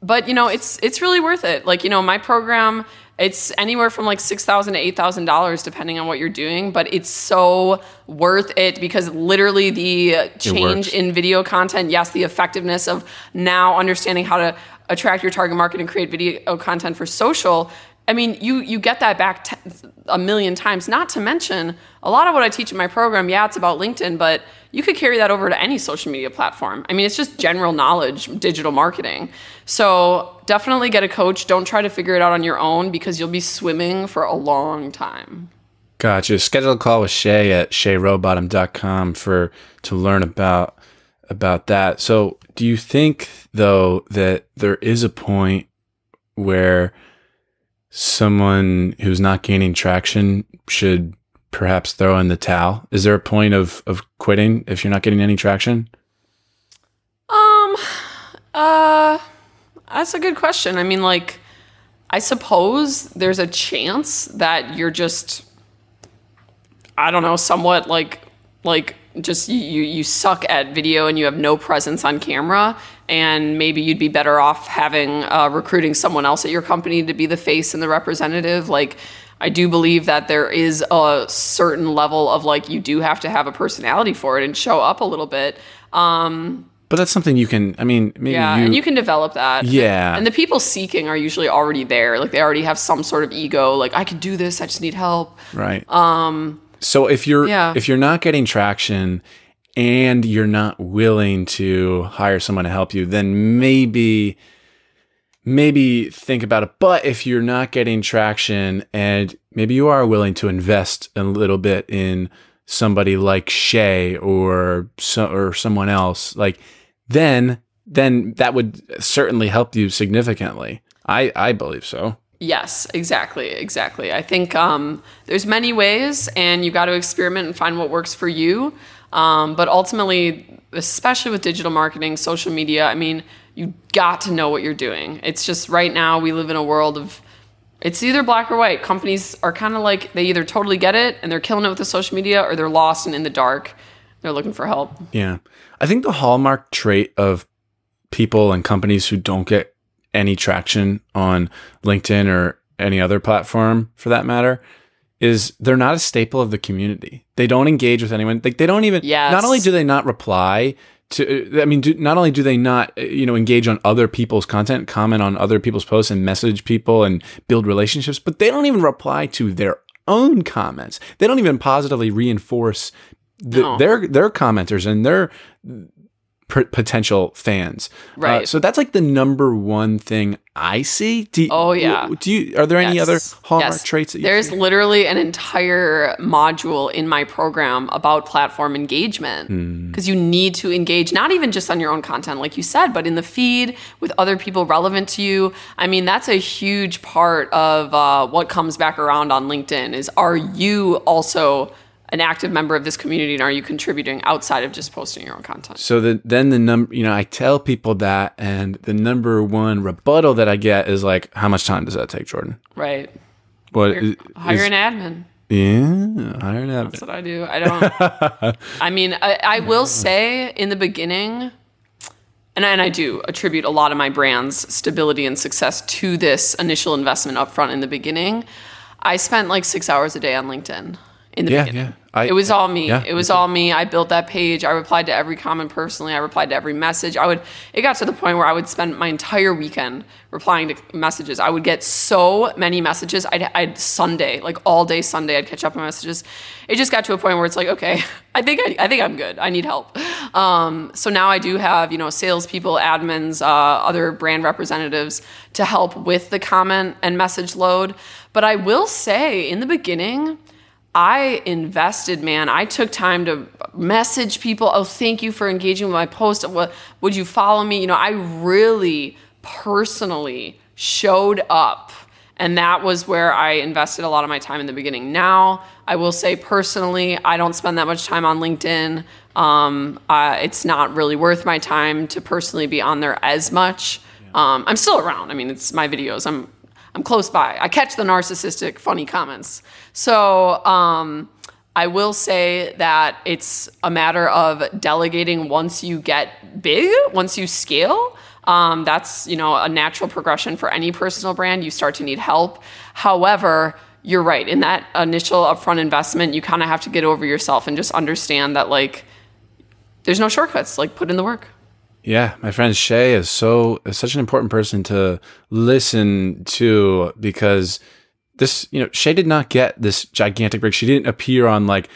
but you know, it's it's really worth it. Like you know, my program. It's anywhere from like six thousand to eight thousand dollars, depending on what you're doing. But it's so worth it because literally the change in video content, yes, the effectiveness of now understanding how to attract your target market and create video content for social. I mean, you you get that back t- a million times. Not to mention a lot of what I teach in my program. Yeah, it's about LinkedIn, but you could carry that over to any social media platform. I mean, it's just general knowledge, digital marketing. So definitely get a coach. Don't try to figure it out on your own because you'll be swimming for a long time. Gotcha. Schedule a call with Shay at shayrowbottom.com for to learn about about that. So, do you think though that there is a point where someone who's not gaining traction should perhaps throw in the towel? Is there a point of of quitting if you're not getting any traction? Um, uh, that's a good question. I mean, like, I suppose there's a chance that you're just, I don't know, somewhat like, like just you you suck at video and you have no presence on camera and maybe you'd be better off having uh, recruiting someone else at your company to be the face and the representative like i do believe that there is a certain level of like you do have to have a personality for it and show up a little bit um, But that's something you can. I mean, maybe yeah you. and you can develop that Yeah. and the people seeking are usually already there like they already have some sort of ego like i can do this i just need help Right. Um. So if you're yeah. if you're not getting traction and you're not willing to hire someone to help you, then maybe maybe think about it. But if you're not getting traction and maybe you are willing to invest a little bit in somebody like Shay or so, or someone else, like then then that would certainly help you significantly. I I believe so. Yes, exactly, exactly. I think um, there's many ways, and you got to experiment and find what works for you. Um, but ultimately, especially with digital marketing, social media, I mean, you got to know what you're doing. It's just right now we live in a world of it's either black or white. Companies are kind of like they either totally get it and they're killing it with the social media, or they're lost and in the dark. They're looking for help. Yeah. I think the hallmark trait of people and companies who don't get any traction on LinkedIn or any other platform for that matter is they're not a staple of the community. They don't engage with anyone. Like they don't even Yes. not only do they not reply to I mean do, not only do they not you know engage on other people's content, comment on other people's posts and message people and build relationships, but they don't even reply to their own comments. They don't even positively reinforce the, their their commenters and their p- potential fans. Uh, Right. so that's like the number one thing I see. Do you, Oh, yeah. Do you? Are there any other hallmark Yes. traits that you? There's see? literally an entire module in my program about platform engagement Hmm. because you need to engage not even just on your own content, like you said, but in the feed with other people relevant to you. I mean, that's a huge part of uh, what comes back around on LinkedIn. Is are you also an active member of this community and are you contributing outside of just posting your own content? So the, then the number, you know, I tell people that, and the number one rebuttal that I get is like, "How much time does that take, Jordan?" Right. What Hire, is- hire an admin. Yeah, hire an admin. That's what I do. I don't. (laughs) I mean, I, I will say in the beginning, and I, and I do attribute a lot of my brand's stability and success to this initial investment upfront in the beginning. I spent like six hours a day on LinkedIn in the Yeah, beginning. yeah. I- it was all me. yeah, it was all me. I built that page. I replied to every comment personally. I replied to every message. I would. It got to the point where I would spend my entire weekend replying to messages. I would get so many messages. I'd, I'd Sunday, like all day Sunday, I'd catch up on messages. It just got to a point where it's like, okay, (laughs) I think I, I think I'm good. I need help. Um, so now I do have you know salespeople, admins, uh, other brand representatives to help with the comment and message load. But I will say, in the beginning. I invested, man. I took time to message people. Oh, thank you for engaging with my post. What would you follow me? You know, I really personally showed up. And that was where I invested a lot of my time in the beginning. Now, I will say personally, I don't spend that much time on LinkedIn. Um, uh, it's not really worth my time to personally be on there as much. Um, I'm still around. I mean, it's my videos. I'm I'm close by. I catch the narcissistic, funny comments. So um, I will say that it's a matter of delegating once you get big, once you scale. Um, that's you know a natural progression for any personal brand. You start to need help. However, you're right. In that initial upfront investment, you kind of have to get over yourself and just understand that like there's no shortcuts. Like put in the work. Yeah, my friend Shay is so is such an important person to listen to because this, you know, Shay did not get this gigantic break. She didn't appear on like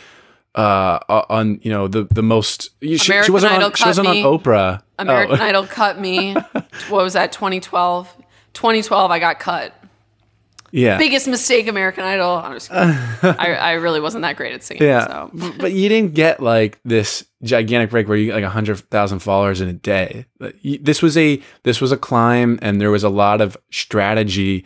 uh on you know the the most she, she American wasn't Idol on she wasn't me. on Oprah. American Oh. Idol cut me. (laughs) What was that? 2012. 2012, I got cut. Yeah. Biggest mistake, American Idol. I'm just. (laughs) I, I really wasn't that great at singing. Yeah, So. But you didn't get like this gigantic break where you get like hundred thousand followers in a day. This was a this was a climb, and there was a lot of strategy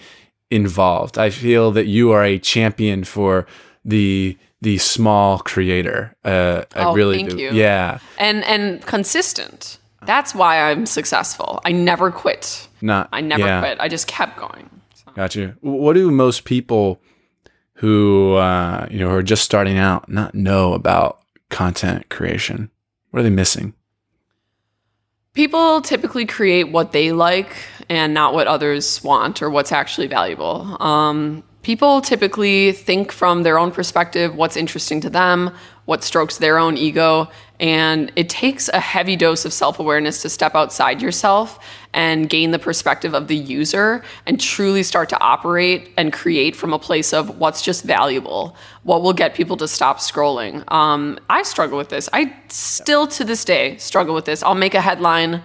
involved. I feel that you are a champion for the the small creator. Uh, I Oh, really thank do. you. Yeah, And and consistent. That's why I'm successful. I never quit. not I never yeah. quit. I just kept going. So. Got you. What do most people who uh, you know who are just starting out not know about content creation? What are they missing? People typically create what they like and not what others want or what's actually valuable. Um, people typically think from their own perspective what's interesting to them, what strokes their own ego. And it takes a heavy dose of self awareness to step outside yourself and gain the perspective of the user and truly start to operate and create from a place of what's just valuable, what will get people to stop scrolling. Um, I struggle with this. I still to this day struggle with this. I'll make a headline,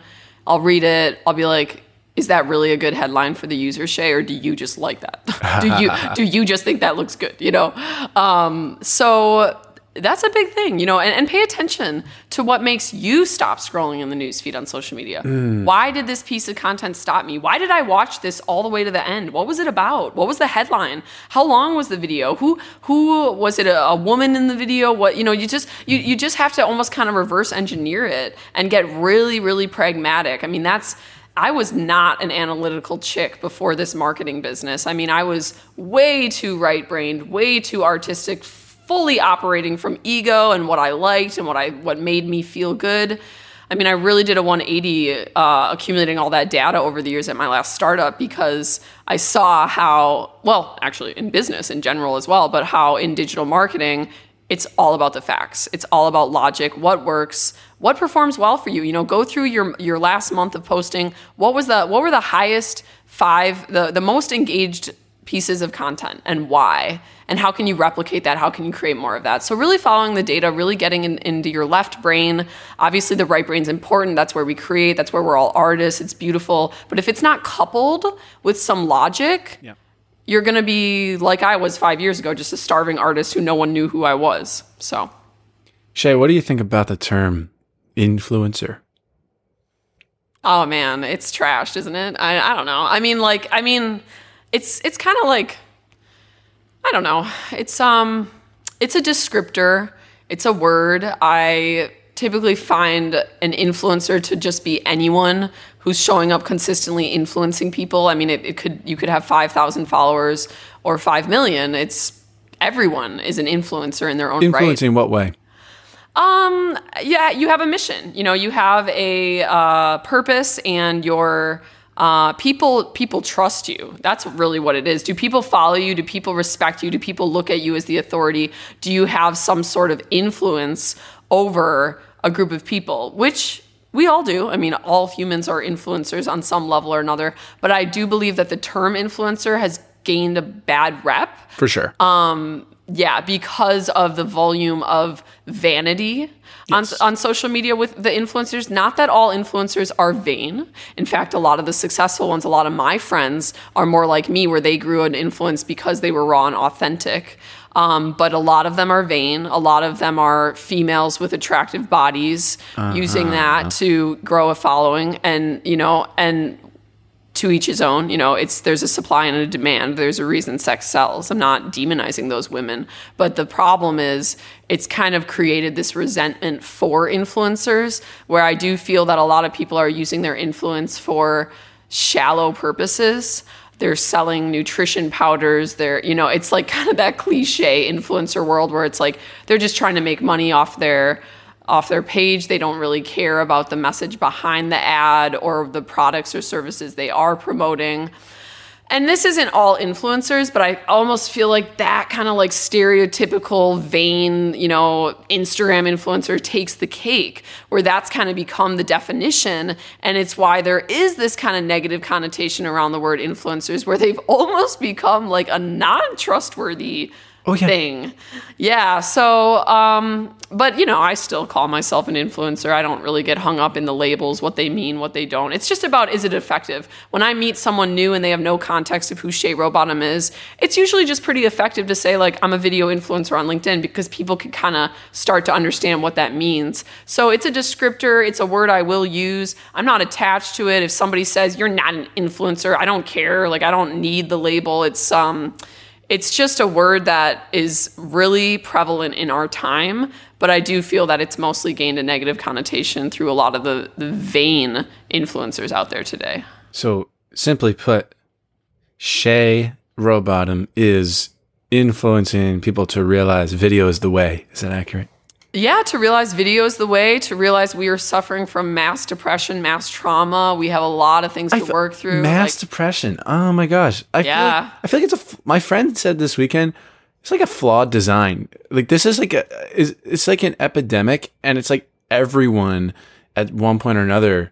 I'll read it, I'll be like, is that really a good headline for the user Shay or do you just like that (laughs) do you do you just think that looks good you know um, so that's a big thing, you know, and, and, pay attention to what makes you stop scrolling in the newsfeed on social media. Mm. Why did this piece of content stop me? Why did I watch this all the way to the end? What was it about? What was the headline? How long was the video? Who who was it a, a woman in the video? What you know, you just you you just have to almost kind of reverse engineer it and get really, really pragmatic. I mean, that's I was not an analytical chick before this marketing business. I mean, I was way too right brained, way too artistic, fully operating from ego and what I liked and what I what made me feel good. I mean, I really did a 180 uh, accumulating all that data over the years at my last startup because I saw how, well, actually in business in general as well, but how in digital marketing, it's all about the facts. It's all about logic, what works, what performs well for you. You know, go through your your last month of posting. What was the what were the highest five the the most engaged pieces of content and why? And how can you replicate that? How can you create more of that? So really following the data, really getting in, into your left brain. Obviously the right brain's important. That's where we create. That's where we're all artists. It's beautiful. But if it's not coupled with some logic, yeah you're going to be like I was five years ago, just a starving artist who no one knew who I was. So, Shay, what do you think about the term influencer? Oh man, it's trashed, isn't it? I, I don't know. I mean, like, I mean, it's it's kind of like, I don't know. It's um, it's a descriptor. It's a word. I typically find an influencer to just be anyone who's showing up consistently influencing people. I mean, it, it could you could have five thousand followers or five million. It's everyone is an influencer in their own right. influencing right. what way? Um, yeah, you have a mission. You know, you have a uh, purpose, and your uh, people people trust you. That's really what it is. Do people follow you? Do people respect you? Do people look at you as the authority? Do you have some sort of influence over a group of people, which we all do. I mean, all humans are influencers on some level or another. But I do believe that the term influencer has gained a bad rep. For sure. Um, yeah, because of the volume of vanity yes. on, on social media with the influencers. Not that all influencers are vain. In fact, a lot of the successful ones, a lot of my friends are more like me, where they grew an influence because they were raw and authentic. Um, but a lot of them are vain. A lot of them are females with attractive bodies uh-huh. using that to grow a following. And, you know, and to each his own. You know, it's there's a supply and a demand. There's a reason sex sells. I'm not demonizing those women, but the problem is it's kind of created this resentment for influencers where I do feel that a lot of people are using their influence for shallow purposes they're selling nutrition powders they're you know it's like (laughs) kind of that cliche influencer world where it's like they're just trying to make money off their off their page they don't really care about the message behind the ad or the products or services they are promoting and this isn't all influencers, but I almost feel like that kind of like stereotypical vain, you know, Instagram influencer takes the cake, where that's kind of become the definition. And it's why there is this kind of negative connotation around the word influencers, where they've (laughs) almost become like a non trustworthy oh, yeah. thing. Yeah. So, um, but you know, I still call myself an influencer. I don't really get hung up in the labels, what they mean, what they don't. It's just about is it effective? When I meet someone new and they have no context of who Shay Rowbottom is, it's usually just pretty effective to say like I'm a video influencer on LinkedIn because people can kind of start to understand what that means. So it's a descriptor. It's a word I will use. I'm not attached to it. If somebody says you're not an influencer, I don't care. Like I don't need the label. It's um it's just a word that is really prevalent in our time, but I do feel that it's mostly gained a negative connotation through a lot of the, the vain influencers out there today. So, simply put, Shay Rowbottom is influencing people to realize video is the way. Is that accurate? Yeah, to realize video is the way, to realize we are suffering from mass depression, mass trauma. We have a lot of things to work through. Mass like- depression. Oh my gosh. I feel Yeah. like, I feel like it's a. f- My friend said this weekend. It's like a flawed design. Like this is like a. Is it's like an epidemic, and it's like everyone at one point or another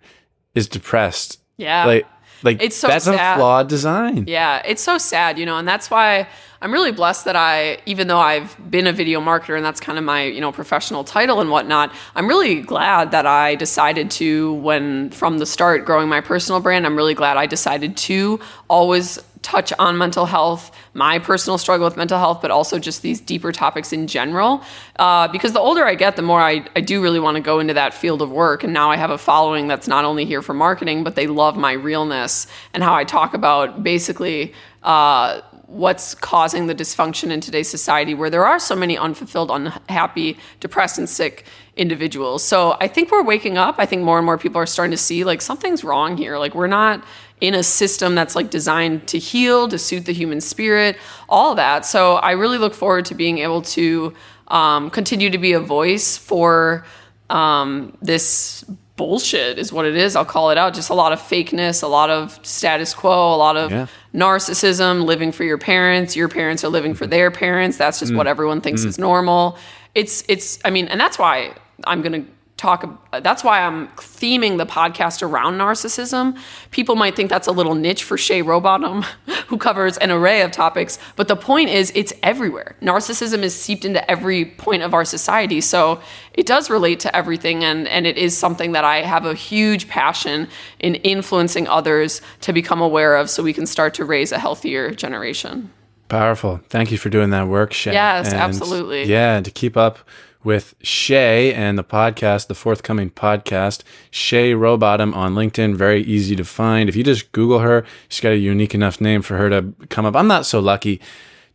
is depressed. yeah. Like like It's so that's a flawed design. Yeah, it's so sad, you know, and that's why I'm really blessed that I, even though I've been a video marketer and that's kind of my, you know, professional title and whatnot, I'm really glad that I decided to, when from the start growing my personal brand, I'm really glad I decided to always touch on mental health, my personal struggle with mental health, but also just these deeper topics in general. Uh, because the older I get, the more I, I do really want to go into that field of work. And now I have a following that's not only here for marketing, but they love my realness and how I talk about basically. Uh, what's causing the dysfunction in today's society where there are so many unfulfilled, unhappy, depressed, and sick individuals. So I think we're waking up. I think more and more people are starting to see like something's wrong here. Like we're not in a system that's like designed to heal, to suit the human spirit, all that. So I really look forward to being able to um, continue to be a voice for um, this bullshit is what it is. I'll call it out. Just a lot of fakeness, a lot of status quo, a lot of Yeah. narcissism, living for your parents. Your parents are living for their parents. That's just what everyone thinks is normal. It's it's. I mean, and that's why I'm gonna talk. That's why I'm theming the podcast around narcissism. People might think that's a little niche for Shay Rowbottom, (laughs) who covers an array of topics. But the point is, it's everywhere. Narcissism is seeped into every point of our society. So it does relate to everything. And, and it is something that I have a huge passion in influencing others to become aware of so we can start to raise a healthier generation. Powerful. Thank you for doing that work, Shay. Yes, absolutely. Yeah, to keep up with Shay and the podcast, the forthcoming podcast, Shay Rowbottom on LinkedIn, very easy to find. If you just Google her, she's got a unique enough name for her to come up. I'm not so lucky.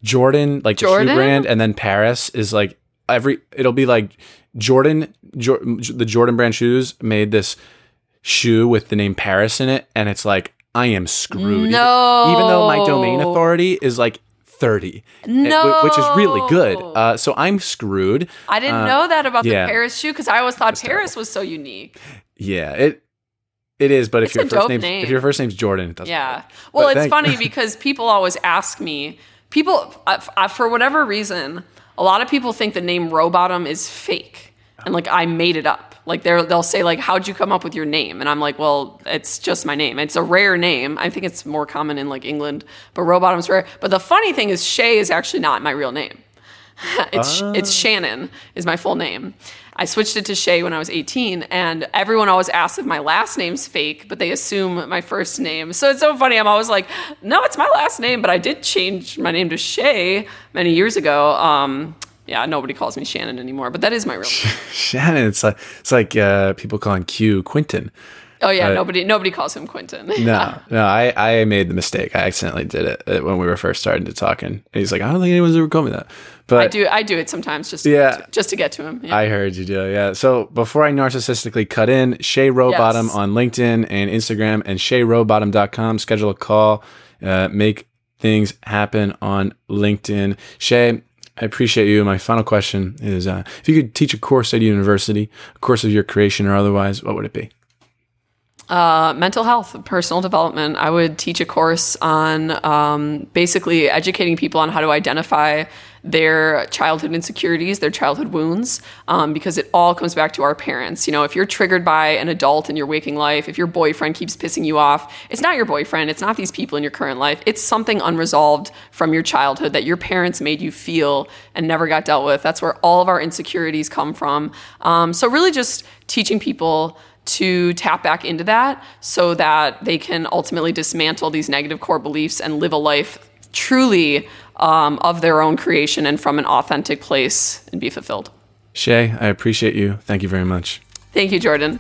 Jordan, like the Jordan? shoe brand, and then Paris is like every. It'll be like Jordan, Jor, the Jordan brand shoes made this shoe with the name Paris in it, and it's like I am screwed. No. even though my domain authority is like 30 and- No. which is really good uh, so i'm screwed I didn't Uh, know that about yeah. the Paris shoe because I always thought Paris was so unique. yeah it it is but if your first name's name. if your first name's jordan it doesn't Yeah. Well, But it's funny (laughs) because people always ask me, people, uh, uh, for whatever reason, a lot of people think the name Rowbottom is fake. And like, I made it up. Like, they're, they'll say, like, how'd you come up with your name? And I'm like, well, it's just my name. It's a rare name. I think it's more common in like England, but Rowbottom's rare. But the funny thing is, Shay is actually not my real name. (laughs) it's it's Shannon is my full name. I switched it to Shay when I was 18, and everyone always asks if my last name's fake, but they assume my first name. So it's so funny. I'm always like, no, it's my last name, but I did change my name to Shay many years ago. Um, yeah, nobody calls me Shannon anymore, but that is my real name. (laughs) shannon it's like it's like uh, people calling q quentin Oh yeah, Uh, nobody nobody calls him Quentin. (laughs) no (laughs) no i i made the mistake i accidentally did it uh, when we were first starting to talking and he's like i don't think anyone's ever called me that but I do I do it sometimes just Yeah. just to get to him. Yeah. I heard you do, yeah. So before I narcissistically cut in, Shay Rowbottom Yes. on LinkedIn and Instagram and shayrowbottom.com. Schedule a call, uh, make things happen on LinkedIn. Shay, I appreciate you. My final question is uh, if you could teach a course at a university, a course of your creation or otherwise, what would it be? Uh, mental health, personal development. I would teach a course on um, basically educating people on how to identify their childhood insecurities, their childhood wounds, um, because it all comes back to our parents. You know, if you're triggered by an adult in your waking life, if your boyfriend keeps pissing you off, it's not your boyfriend, it's not these people in your current life, it's something unresolved from your childhood that your parents made you feel and never got dealt with. That's where all of our insecurities come from. Um, so, really, just teaching people to tap back into that so that they can ultimately dismantle these negative core beliefs and live a life truly um, of their own creation and from an authentic place and be fulfilled. Shay, I appreciate you. Thank you very much. Thank you, Jordan.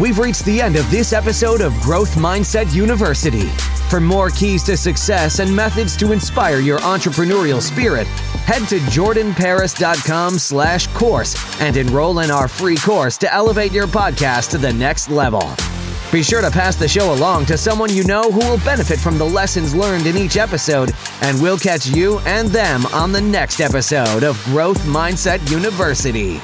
We've reached the end of this episode of Growth Mindset University. For more keys to success and methods to inspire your entrepreneurial spirit, head to jordanparis.com slash course and enroll in our free course to elevate your podcast to the next level. Be sure to pass the show along to someone you know who will benefit from the lessons learned in each episode, and we'll catch you and them on the next episode of Growth Mindset University.